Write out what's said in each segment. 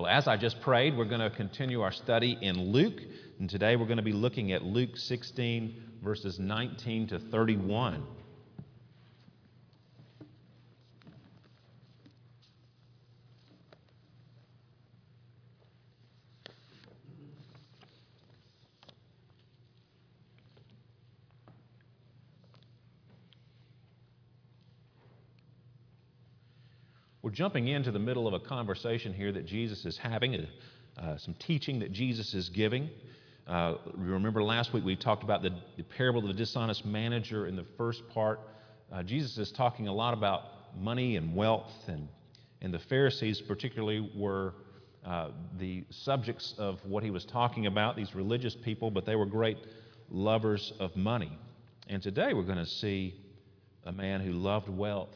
Well, as I just prayed, we're going to continue our study in Luke, and today we're going to be looking at Luke 16, verses 19 to 31. We're jumping into the middle of a conversation here that Jesus is having, uh, uh, some teaching that Jesus is giving. Uh, remember last week we talked about the, the, parable of the dishonest manager in the first part. Uh, Jesus is talking a lot about money and wealth, and, and the Pharisees, particularly, were uh, the subjects of what he was talking about, these religious people, but they were great lovers of money. And today we're going to see a man who loved wealth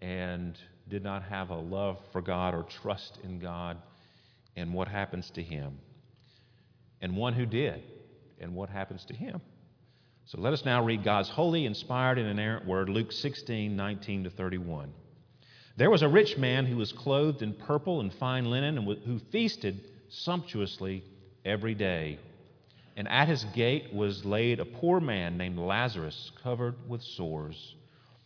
and did not have a love for God or trust in God and what happens to him, and one who did and what happens to him. So let us now read God's holy, inspired, and inerrant word, Luke 16, 19 to 31. There was a rich man who was clothed in purple and fine linen and who feasted sumptuously every day. And at his gate was laid a poor man named Lazarus, covered with sores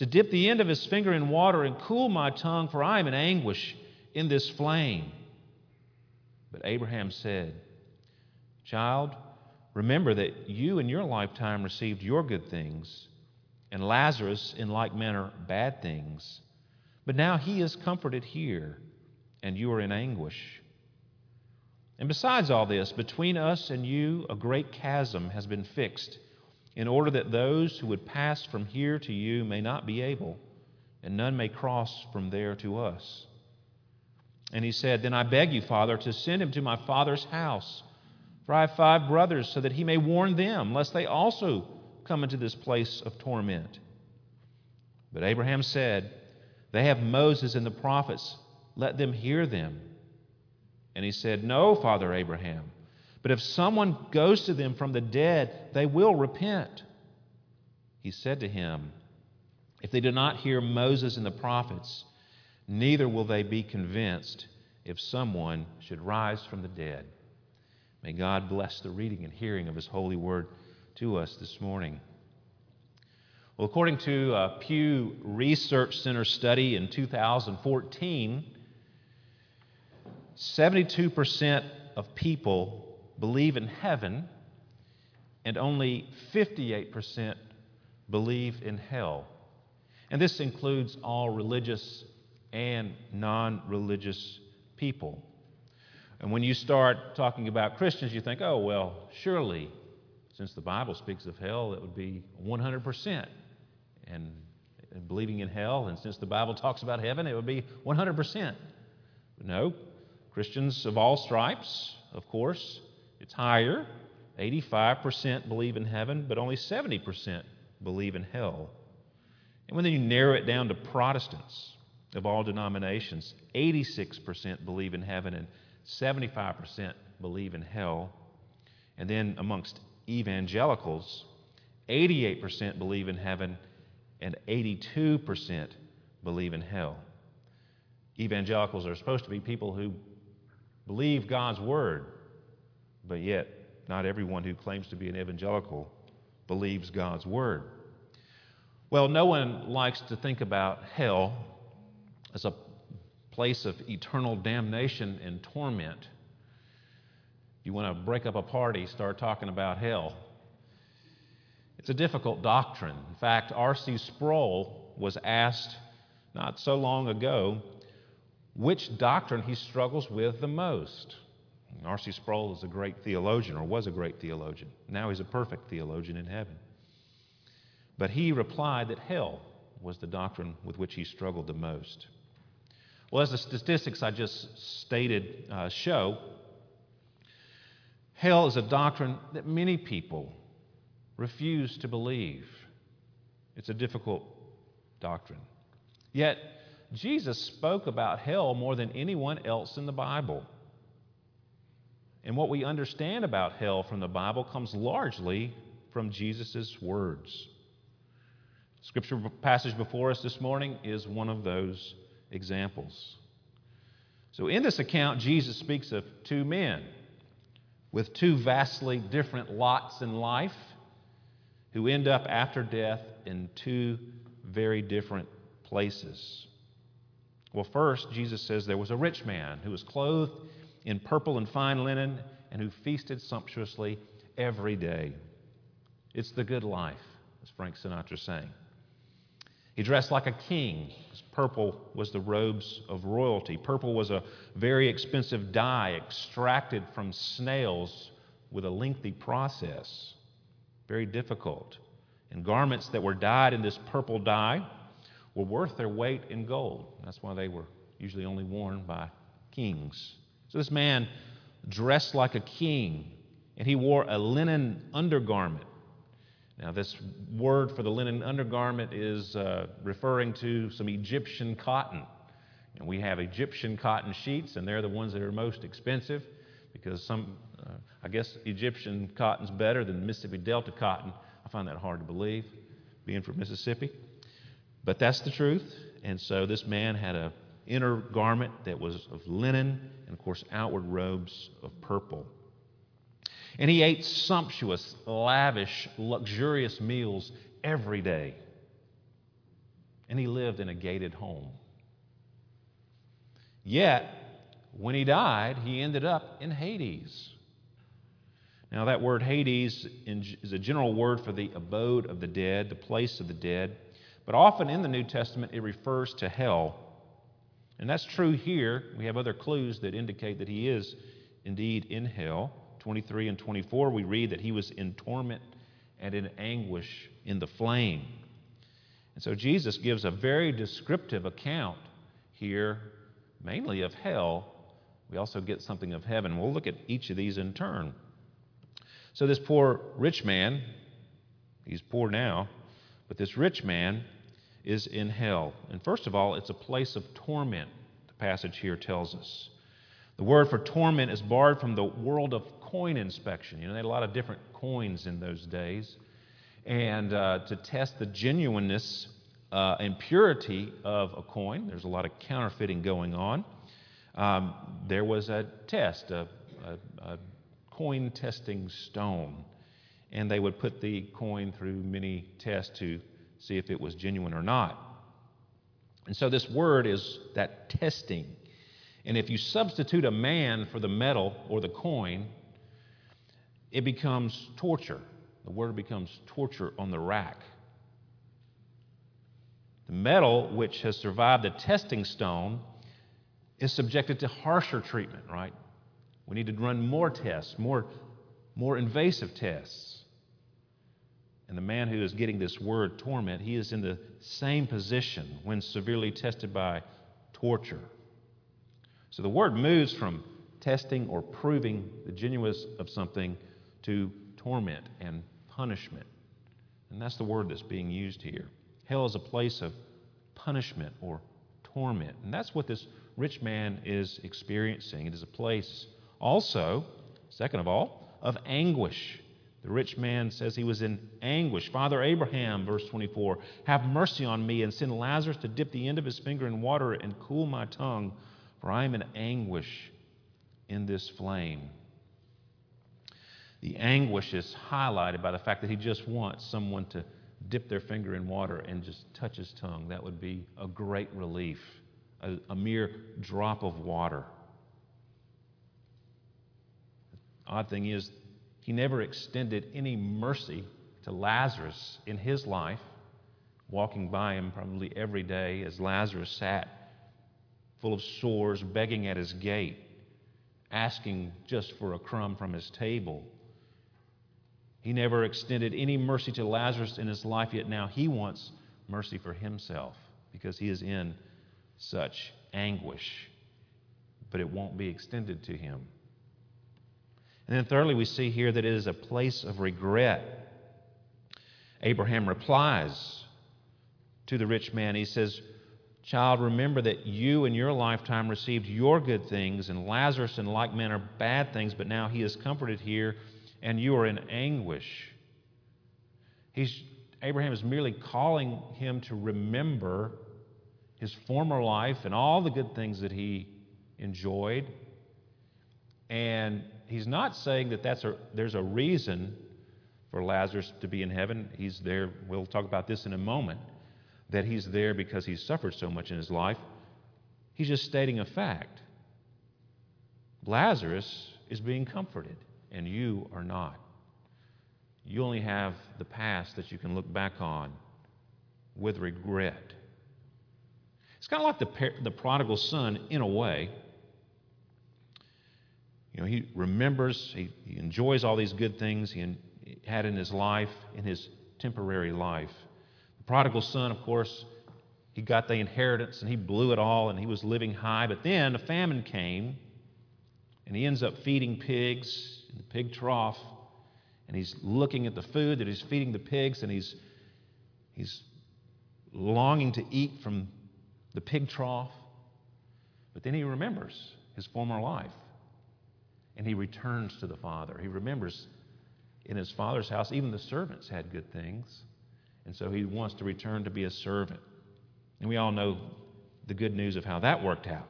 to dip the end of his finger in water and cool my tongue, for I am in anguish in this flame. But Abraham said, Child, remember that you in your lifetime received your good things, and Lazarus in like manner bad things. But now he is comforted here, and you are in anguish. And besides all this, between us and you a great chasm has been fixed in order that those who would pass from here to you may not be able, and none may cross from there to us. And he said, Then I beg you, Father, to send him to my father's house. For I have five brothers, so that he may warn them, lest they also come into this place of torment. But Abraham said, They have Moses and the prophets. Let them hear them. And he said, No, Father Abraham. But if someone goes to them from the dead, they will repent. He said to him, If they do not hear Moses and the prophets, neither will they be convinced if someone should rise from the dead. May God bless the reading and hearing of His holy word to us this morning. Well, according to a Pew Research Center study in 2014, 72% of people believe in heaven, and only 58% believe in hell. And this includes all religious and non religious people. And when you start talking about Christians, you think, oh, well, surely, since the Bible speaks of hell, it would be 100%. And, and believing in hell, and since the Bible talks about heaven, it would be 100%. No, Christians of all stripes, of course, it's higher. 85% believe in heaven, but only 70% believe in hell. And when you narrow it down to Protestants of all denominations, 86% believe in heaven and 75% believe in hell. And then amongst evangelicals, 88% believe in heaven and 82% believe in hell. Evangelicals are supposed to be people who believe God's word but yet, not everyone who claims to be an evangelical believes God's word. Well, no one likes to think about hell as a place of eternal damnation and torment. You want to break up a party, start talking about hell. It's a difficult doctrine. In fact, R.C. Sproul was asked not so long ago which doctrine he struggles with the most. R.C. Sproul is a great theologian, or was a great theologian. Now he's a perfect theologian in heaven. But he replied that hell was the doctrine with which he struggled the most. Well, as the statistics I just stated uh, show, Hell is a doctrine that many people refuse to believe. It's a difficult doctrine. Yet, Jesus spoke about hell more than anyone else in the Bible. And what we understand about hell from the Bible comes largely from Jesus' words. Scripture passage before us this morning is one of those examples. So, in this account, Jesus speaks of two men with two vastly different lots in life who end up after death in two very different places. Well, first, Jesus says there was a rich man who was clothed in purple and fine linen and who feasted sumptuously every day. It's the good life, as Frank Sinatra sang. He dressed like a king. Purple was the robes of royalty. Purple was a very expensive dye extracted from snails with a lengthy process. Very difficult. And garments that were dyed in this purple dye were worth their weight in gold. That's why they were usually only worn by kings. So this man dressed like a king, and he wore a linen undergarment. Now, this word for the linen undergarment is uh, referring to some Egyptian cotton. And we have Egyptian cotton sheets, and they're the ones that are most expensive because some, uh, I guess, Egyptian cotton's better than Mississippi Delta cotton. I find that hard to believe, being from Mississippi. But that's the truth. And so this man had a inner garment that was of linen, and of course, outward robes of purple. And he ate sumptuous, lavish, luxurious meals every day. And he lived in a gated home. Yet, when he died, he ended up in Hades. Now, that word Hades is a general word for the abode of the dead, the place of the dead. But often in the New Testament, it refers to hell. And that's true here. We have other clues that indicate that he is indeed in hell. 23 and 24, we read that he was in torment and in anguish in the flame. And so Jesus gives a very descriptive account here, mainly of hell. We also get something of heaven. We'll look at each of these in turn. So, this poor rich man, he's poor now, but this rich man is in hell. And first of all, it's a place of torment, the passage here tells us. The word for torment is borrowed from the world of coin inspection. You know, they had a lot of different coins in those days. And uh, to test the genuineness uh, and purity of a coin, there's a lot of counterfeiting going on. Um, there was a test, a, a, a coin testing stone. And they would put the coin through many tests to see if it was genuine or not. And so this word is that testing. And if you substitute a man for the metal or the coin, it becomes torture. The word becomes torture on the rack. The metal, which has survived the testing stone, is subjected to harsher treatment, right? We need to run more tests, more, more invasive tests. And the man who is getting this word torment, he is in the same position when severely tested by torture. So the word moves from testing or proving the genuineness of something to torment and punishment. And that's the word that's being used here. Hell is a place of punishment or torment. And that's what this rich man is experiencing. It is a place also, second of all, of anguish. The rich man says he was in anguish. Father Abraham, verse 24, have mercy on me and send Lazarus to dip the end of his finger in water and cool my tongue, for I am in anguish in this flame. The anguish is highlighted by the fact that he just wants someone to dip their finger in water and just touch his tongue. That would be a great relief, a, a mere drop of water. Odd thing is, he never extended any mercy to Lazarus in his life, walking by him probably every day as Lazarus sat full of sores, begging at his gate, asking just for a crumb from his table. He never extended any mercy to Lazarus in his life, yet now he wants mercy for himself because he is in such anguish. But it won't be extended to him. And then, thirdly, we see here that it is a place of regret. Abraham replies to the rich man. He says, Child, remember that you in your lifetime received your good things, and Lazarus in like manner bad things, but now he is comforted here, and you are in anguish. He's, Abraham is merely calling him to remember his former life and all the good things that he enjoyed. And he's not saying that that's a, there's a reason for Lazarus to be in heaven. He's there, we'll talk about this in a moment, that he's there because he's suffered so much in his life. He's just stating a fact. Lazarus is being comforted, and you are not. You only have the past that you can look back on with regret. It's kind of like the, the prodigal son in a way. Know, he remembers, he, he enjoys all these good things he had in his life, in his temporary life. The prodigal son, of course, he got the inheritance and he blew it all and he was living high. But then a famine came and he ends up feeding pigs in the pig trough. And he's looking at the food that he's feeding the pigs and he's, he's longing to eat from the pig trough. But then he remembers his former life and he returns to the Father. He remembers in his Father's house, even the servants had good things. And so he wants to return to be a servant. And we all know the good news of how that worked out.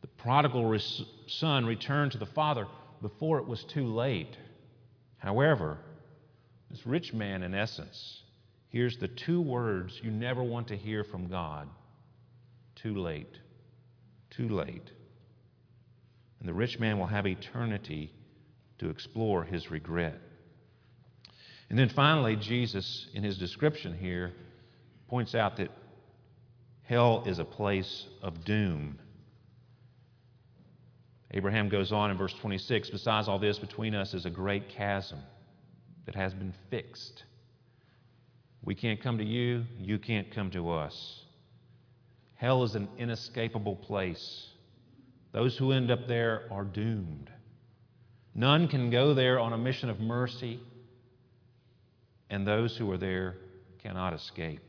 The prodigal son returned to the Father before it was too late. However, this rich man, in essence, hears the two words you never want to hear from God too late. Too late. And the rich man will have eternity to explore his regret. And then finally, Jesus, in his description here, points out that hell is a place of doom. Abraham goes on in verse 26 Besides all this, between us is a great chasm that has been fixed. We can't come to you, you can't come to us. Hell is an inescapable place. Those who end up there are doomed. None can go there on a mission of mercy, and those who are there cannot escape.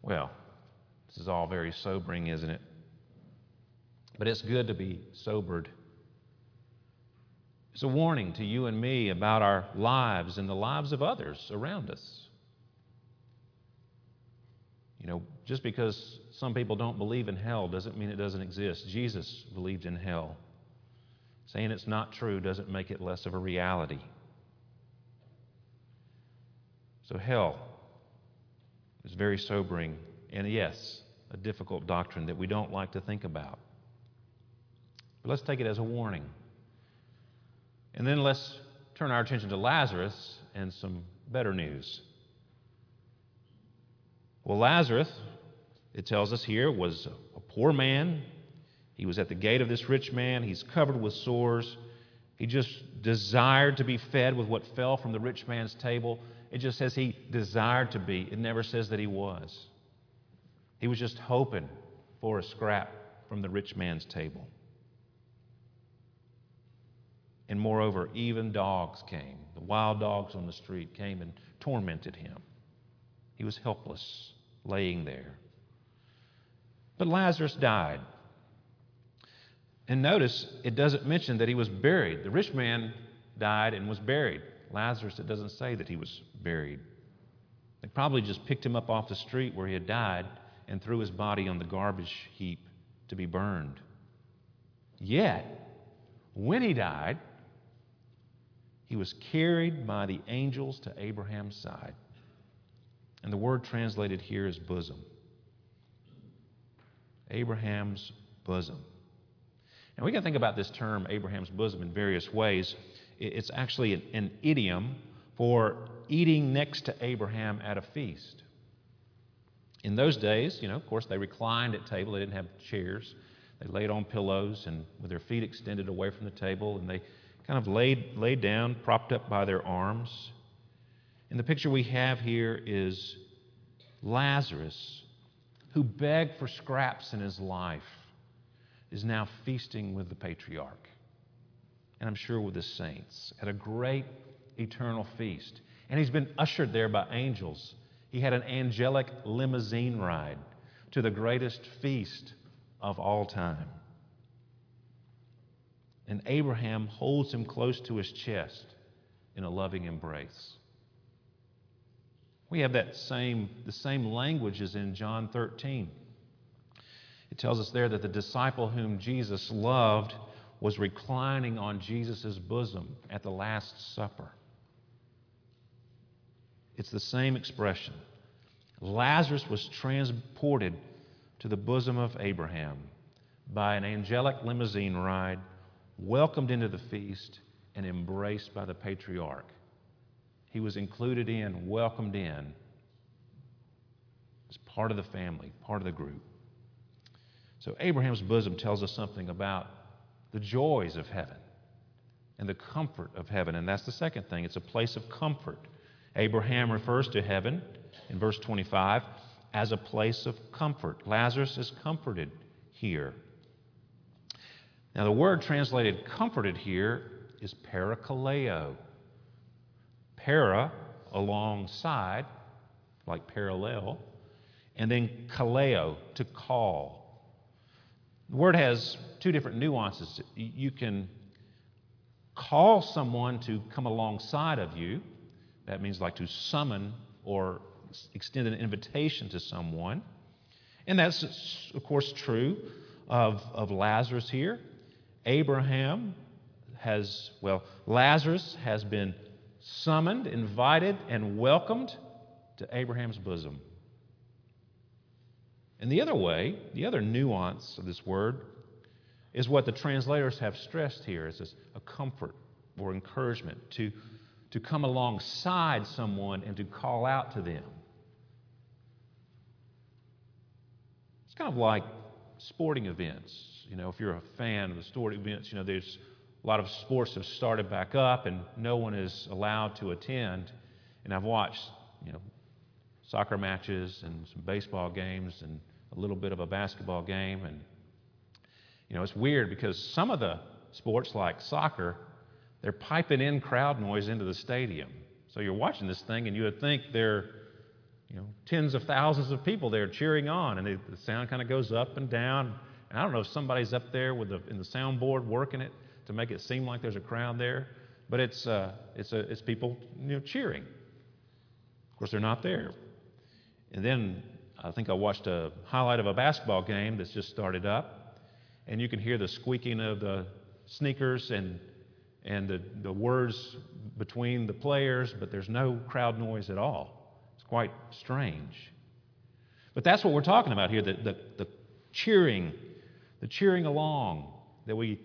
Well, this is all very sobering, isn't it? But it's good to be sobered. It's a warning to you and me about our lives and the lives of others around us. You know, just because some people don't believe in hell doesn't mean it doesn't exist. Jesus believed in hell. Saying it's not true doesn't make it less of a reality. So, hell is very sobering, and yes, a difficult doctrine that we don't like to think about. But let's take it as a warning. And then let's turn our attention to Lazarus and some better news. Well, Lazarus, it tells us here, was a poor man. He was at the gate of this rich man. He's covered with sores. He just desired to be fed with what fell from the rich man's table. It just says he desired to be, it never says that he was. He was just hoping for a scrap from the rich man's table. And moreover, even dogs came. The wild dogs on the street came and tormented him. He was helpless laying there. But Lazarus died. And notice it doesn't mention that he was buried. The rich man died and was buried. Lazarus, it doesn't say that he was buried. They probably just picked him up off the street where he had died and threw his body on the garbage heap to be burned. Yet, when he died, he was carried by the angels to Abraham's side. And the word translated here is bosom. Abraham's bosom. And we can think about this term, Abraham's bosom, in various ways. It's actually an, an idiom for eating next to Abraham at a feast. In those days, you know, of course, they reclined at table. They didn't have chairs. They laid on pillows and with their feet extended away from the table, and they kind of laid, laid down, propped up by their arms. And the picture we have here is Lazarus, who begged for scraps in his life. is now feasting with the patriarch, and I'm sure with the saints, at a great eternal feast. And he's been ushered there by angels. He had an angelic limousine ride to the greatest feast of all time. And Abraham holds him close to his chest in a loving embrace. We have that same, the same language as in John 13. It tells us there that the disciple whom Jesus loved was reclining on Jesus' bosom at the Last Supper. It's the same expression. Lazarus was transported to the bosom of Abraham by an angelic limousine ride, welcomed into the feast, and embraced by the patriarch. He was included in, welcomed in, as part of the family, part of the group. So, Abraham's bosom tells us something about the joys of heaven and the comfort of heaven. And that's the second thing it's a place of comfort. Abraham refers to heaven in verse 25 as a place of comfort. Lazarus is comforted here. Now, the word translated comforted here is parakaleo. Para, alongside, like parallel, and then kaleo, to call. The word has two different nuances. You can call someone to come alongside of you. That means like to summon or extend an invitation to someone. And that's, of course, true of, of Lazarus here. Abraham has, well, Lazarus has been summoned, invited, and welcomed to Abraham's bosom. And the other way, the other nuance of this word, is what the translators have stressed here is a comfort or encouragement to, to come alongside someone and to call out to them. It's kind of like sporting events. You know, if you're a fan of the sporting events, you know, there's a lot of sports have started back up and no one is allowed to attend. And I've watched, you know, soccer matches and some baseball games and a little bit of a basketball game. And, you know, it's weird because some of the sports, like soccer, they're piping in crowd noise into the stadium. So you're watching this thing and you would think there you know, tens of thousands of people there cheering on, and the sound kind of goes up and down. And I don't know if somebody's up there with the, in the soundboard working it to make it seem like there's a crowd there, but it's, uh, it's, it's people you know, cheering. Of course, they're not there. And then I think I watched a highlight of a basketball game that's just started up, and you can hear the squeaking of the sneakers and, and the, the words between the players, but there's no crowd noise at all. It's quite strange. But that's what we're talking about here the, the, the cheering, the cheering along that we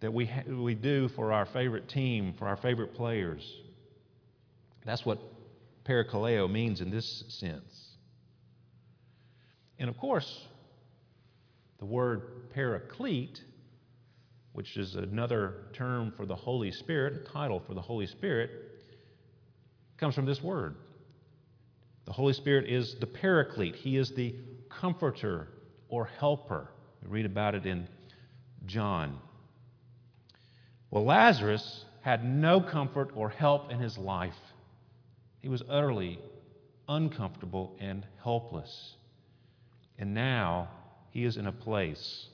that we, ha- we do for our favorite team, for our favorite players. That's what parakaleo means in this sense. And of course, the word paraclete, which is another term for the Holy Spirit, a title for the Holy Spirit, comes from this word. The Holy Spirit is the paraclete, He is the comforter or helper. We read about it in John well, Lazarus had no comfort or help in his life. He was utterly uncomfortable and helpless. And now he is in a place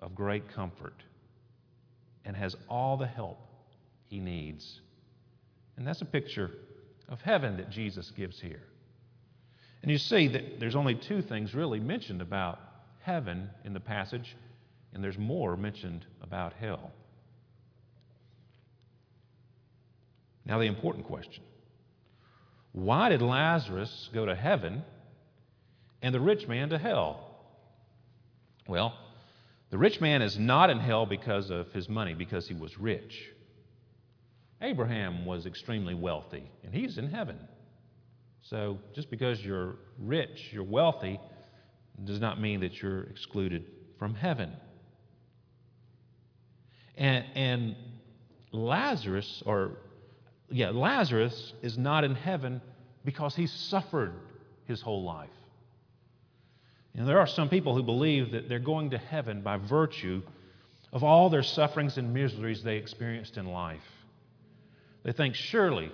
of great comfort and has all the help he needs. And that's a picture of heaven that Jesus gives here. And you see that there's only two things really mentioned about heaven in the passage, and there's more mentioned about hell. Now, the important question why did Lazarus go to heaven and the rich man to hell? Well, the rich man is not in hell because of his money, because he was rich. Abraham was extremely wealthy, and he's in heaven. So just because you're rich, you're wealthy, does not mean that you're excluded from heaven. And, and Lazarus, or yeah, Lazarus is not in heaven because he suffered his whole life. You there are some people who believe that they're going to heaven by virtue of all their sufferings and miseries they experienced in life. They think surely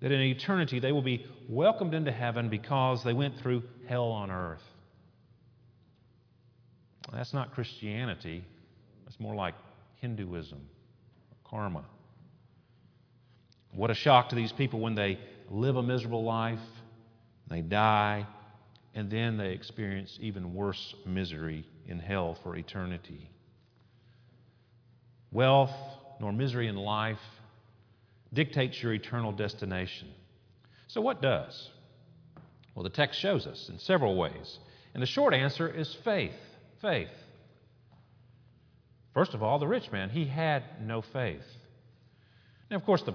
that in eternity they will be welcomed into heaven because they went through hell on earth. That's not Christianity. That's more like Hinduism, karma. What a shock to these people when they live a miserable life, they die, and then they experience even worse misery in hell for eternity. Wealth nor misery in life dictates your eternal destination. So, what does? Well, the text shows us in several ways. And the short answer is faith. Faith. First of all, the rich man, he had no faith. Now, of course, the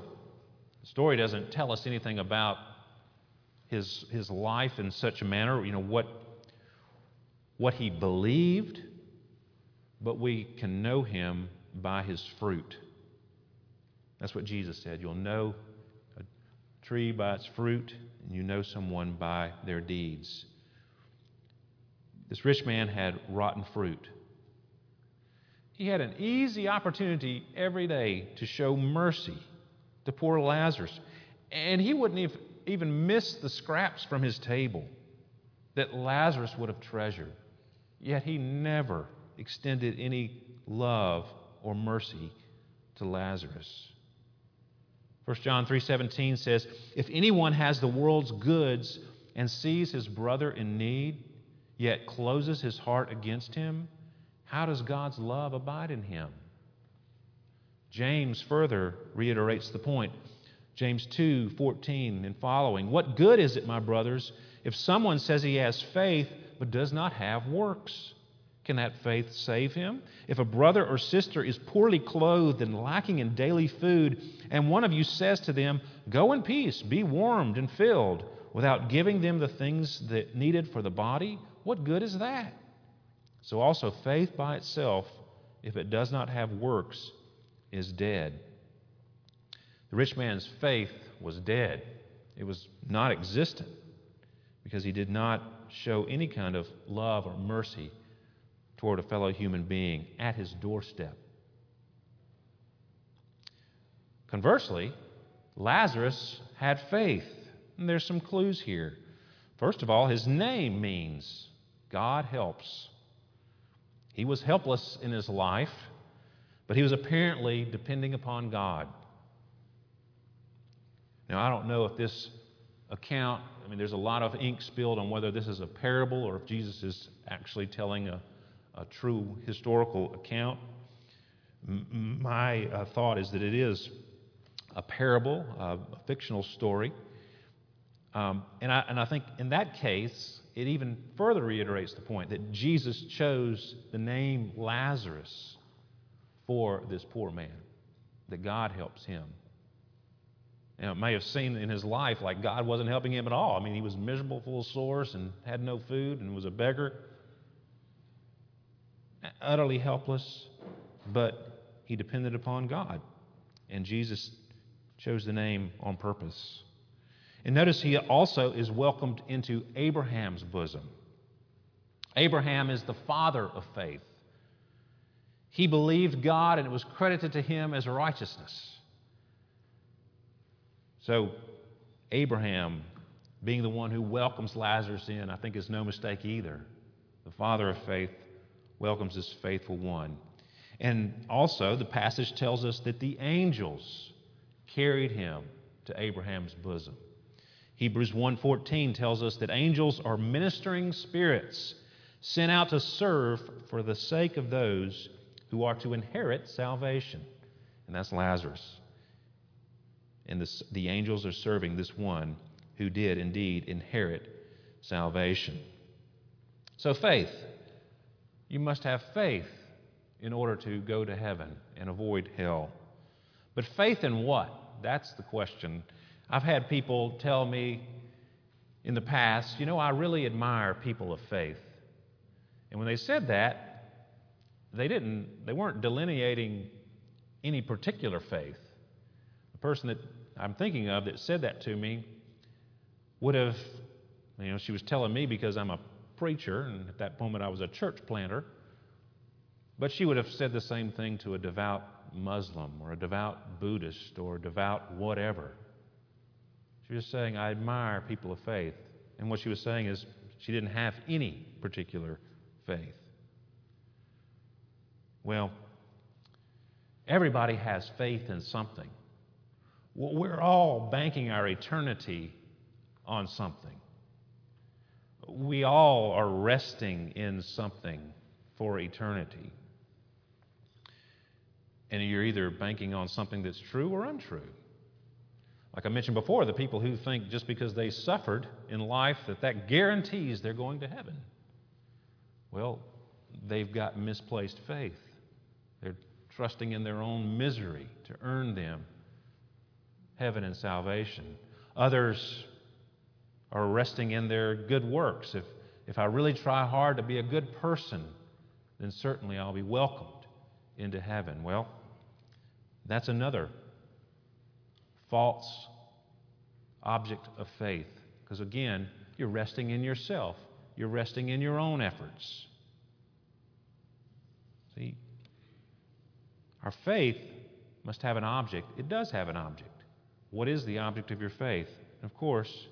story doesn't tell us anything about his, his life in such a manner, you know, what, what he believed, but we can know him by his fruit. That's what Jesus said. You'll know a tree by its fruit, and you know someone by their deeds. This rich man had rotten fruit. He had an easy opportunity every day to show mercy to poor Lazarus. And he wouldn't even miss the scraps from his table that Lazarus would have treasured. Yet he never extended any love or mercy to Lazarus. 1 John 3:17 says, "If anyone has the world's goods and sees his brother in need, yet closes his heart against him, how does God's love abide in him?" James further reiterates the point. James 2:14 and following, "What good is it, my brothers, if someone says he has faith but does not have works?" Can that faith save him? If a brother or sister is poorly clothed and lacking in daily food, and one of you says to them, Go in peace, be warmed and filled, without giving them the things that needed for the body, what good is that? So also faith by itself, if it does not have works, is dead. The rich man's faith was dead. It was not existent because he did not show any kind of love or mercy toward a fellow human being at his doorstep. Conversely, Lazarus had faith. And there's some clues here. First of all, his name means God helps. He was helpless in his life, but he was apparently depending upon God. Now, I don't know if this account, I mean, there's a lot of ink spilled on whether this is a parable or if Jesus is actually telling a a true historical account. M- my uh, thought is that it is a parable, uh, a fictional story. Um, and, I, and I think in that case, it even further reiterates the point that Jesus chose the name Lazarus for this poor man, that God helps him. Now, it may have seemed in his life like God wasn't helping him at all. I mean, he was miserable, full of sores, and had no food, and was a beggar utterly helpless, but he depended upon God. And Jesus chose the name on purpose. And notice he also is welcomed into Abraham's bosom. Abraham is the father of faith. He believed God and it was credited to him as righteousness. So, Abraham, being the one who welcomes Lazarus in, I think is no mistake either. The father of faith welcomes this faithful one. And also, the passage tells us that the angels carried him to Abraham's bosom. Hebrews 1:14 tells us that angels are ministering spirits sent out to serve for the sake of those who are to inherit salvation. And that's Lazarus. And this, the angels are serving this one who did indeed inherit salvation. So, faith you must have faith in order to go to heaven and avoid hell. But faith in what? That's the question. I've had people tell me in the past, you know, I really admire people of faith. And when they said that, they didn't they weren't delineating any particular faith. The person that I'm thinking of that said that to me would have you know, she was telling me because I'm a preacher, and at that moment I was a church planter. But she would have said the same thing to a devout Muslim or a devout Buddhist or a devout whatever. She was saying, I admire people of faith. And what she was saying is, she didn't have any particular faith. Well, everybody has faith in something. We're all banking our eternity on something. We all are resting in something for eternity. And you're either banking on something that's true or untrue. Like I mentioned before, the people who think just because they suffered in life that that guarantees they're going to heaven. Well, they've got misplaced faith. They're trusting in their own misery to earn them heaven and salvation. Others are resting in their good works. If, if I really try hard to be a good person, then certainly I'll be welcomed into heaven. Well, that's another false object of faith. Because again, you're resting in yourself, you're resting in your own efforts. See, our faith must have an object. It does have an object. What is the object of your faith? And of course,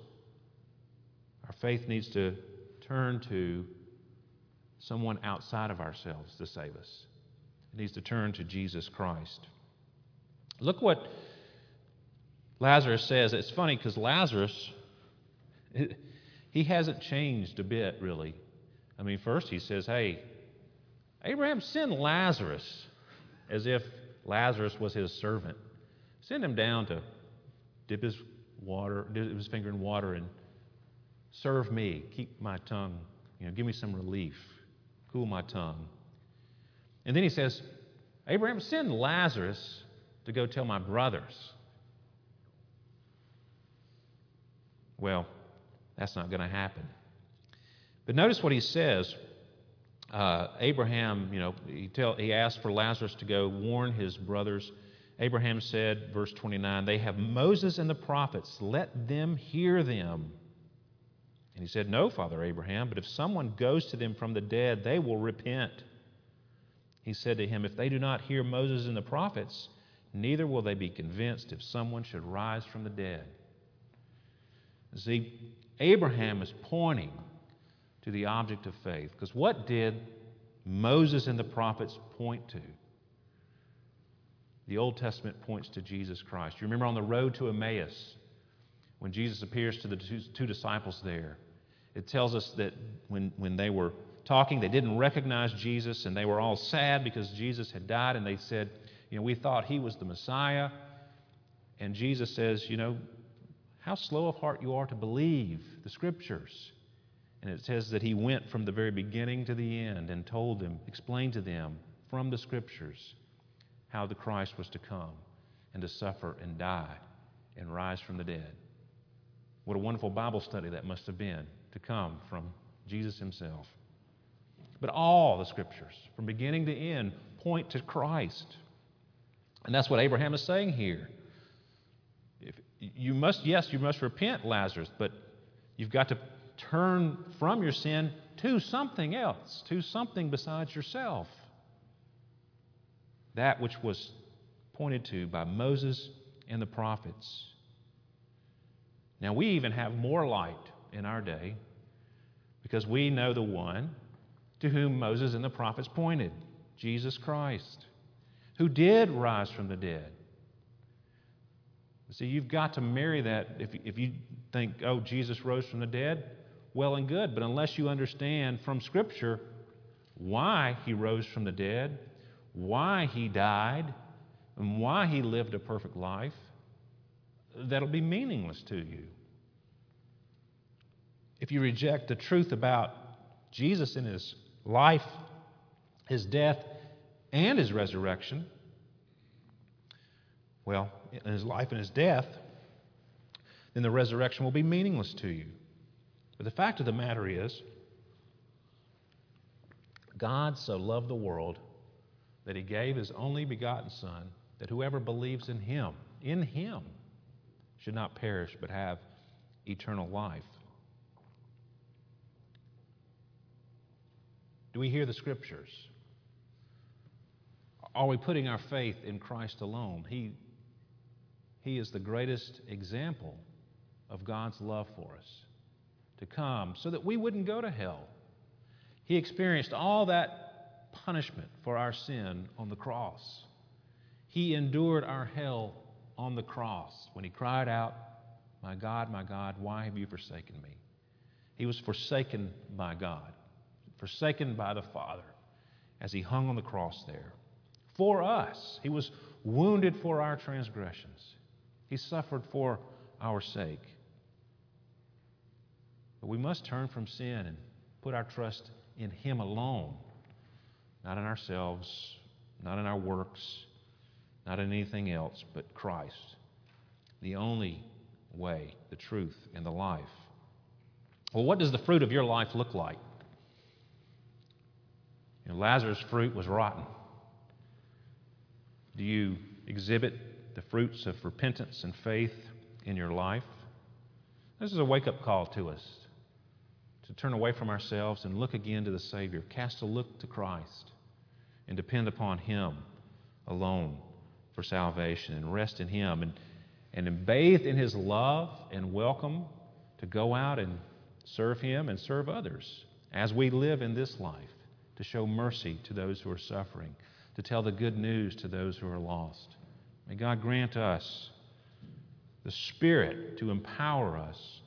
our faith needs to turn to someone outside of ourselves to save us. It needs to turn to Jesus Christ. Look what Lazarus says. It's funny because Lazarus, he hasn't changed a bit, really. I mean, first he says, Hey, Abraham, send Lazarus, as if Lazarus was his servant. Send him down to dip his water, dip his finger in water, and serve me. Keep my tongue, you know, give me some relief, cool my tongue. And then he says, Abraham, send Lazarus to go tell my brothers. Well, that's not going to happen. But notice what he says. Uh, Abraham, you know, he, tell, he asked for Lazarus to go warn his brothers. Abraham said, verse 29, They have Moses and the prophets, let them hear them. And he said, No, Father Abraham, but if someone goes to them from the dead, they will repent. He said to him, If they do not hear Moses and the prophets, neither will they be convinced if someone should rise from the dead. See, Abraham is pointing to the object of faith. Because what did Moses and the prophets point to? The Old Testament points to Jesus Christ. You remember on the road to Emmaus, when Jesus appears to the two, two disciples there, it tells us that when, when they were talking, they didn't recognize Jesus, and they were all sad because Jesus had died, and they said, You know, we thought he was the Messiah. And Jesus says, You know, how slow of heart you are to believe the Scriptures. And it says that he went from the very beginning to the end and told them, explained to them from the Scriptures how the Christ was to come and to suffer and die and rise from the dead. What a wonderful Bible study that must have been to come from Jesus himself. But all the Scriptures, from beginning to end, point to Christ. And that's what Abraham is saying here If you must, yes, you must repent, Lazarus, but you've got to turn from your sin to something else, to something besides yourself. That which was pointed to by Moses and the prophets. Now, we even have more light in our day because we know the one to whom Moses and the prophets pointed Jesus Christ, who did rise from the dead See, you've got to marry that. If, if you think, oh, Jesus rose from the dead, well and good. But unless you understand from Scripture why he rose from the dead, why he died, and why he lived a perfect life, that'll be meaningless to you. If you reject the truth about Jesus in his life, his death, and his resurrection, well, in his life and his death, then the resurrection will be meaningless to you. But the fact of the matter is, God so loved the world that he gave his only begotten Son, that whoever believes in him, in him, should not perish but have eternal life. Do we hear the scriptures? Are we putting our faith in Christ alone? He, he is the greatest example of God's love for us to come so that we wouldn't go to hell. He experienced all that punishment for our sin on the cross. He endured our hell on the cross when he cried out, My God, my God, why have you forsaken me? He was forsaken by God, forsaken by the Father as he hung on the cross there. For us, he was wounded for our transgressions, he suffered for our sake. But we must turn from sin and put our trust in him alone, not in ourselves, not in our works, not in anything else but Christ, the only way, the truth, and the life. Well, what does the fruit of your life look like? You know, Lazarus' fruit was rotten. Do you exhibit the fruits of repentance and faith in your life? This is a wake up call to us to turn away from ourselves and look again to the Savior. Cast a look to Christ and depend upon Him alone for salvation and rest in Him and, and bathed in His love and welcome to go out and serve Him and serve others as we live in this life, to show mercy to those who are suffering, to tell the good news to those who are lost. May God grant us the Spirit to empower us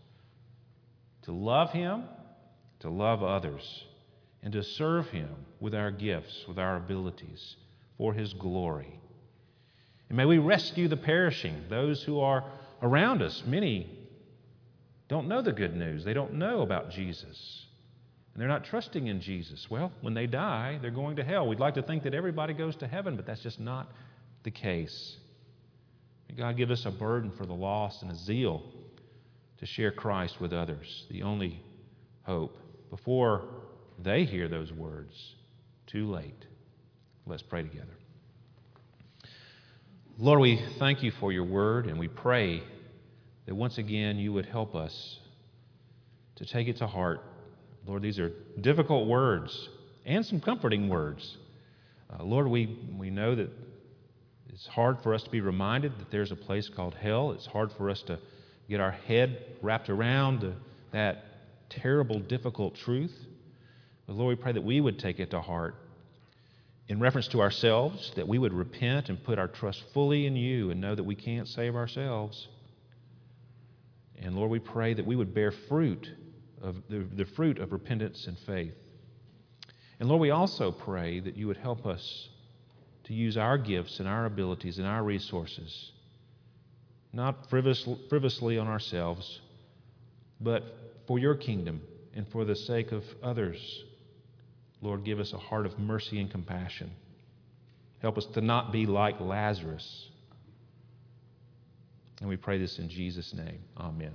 to love Him, to love others, and to serve Him with our gifts, with our abilities, for His glory. And may we rescue the perishing, those who are around us. Many don't know the good news, they don't know about Jesus. And they're not trusting in Jesus. Well, when they die, they're going to hell. We'd like to think that everybody goes to heaven, but that's just not the case. May God give us a burden for the lost and a zeal to share Christ with others, the only hope. Before they hear those words, too late. Let's pray together. Lord, we thank you for your word, and we pray that once again you would help us to take it to heart. Lord, these are difficult words and some comforting words. Uh, Lord, we, we know that it's hard for us to be reminded that there's a place called hell. It's hard for us to get our head wrapped around that terrible, difficult truth. But Lord, we pray that we would take it to heart in reference to ourselves, that we would repent and put our trust fully in you and know that we can't save ourselves. And Lord, we pray that we would bear fruit of the, the fruit of repentance and faith. And Lord, we also pray that you would help us to use our gifts and our abilities and our resources, not frivolously on ourselves, but for your kingdom and for the sake of others Lord, give us a heart of mercy and compassion. Help us to not be like Lazarus. And we pray this in Jesus' name. Amen.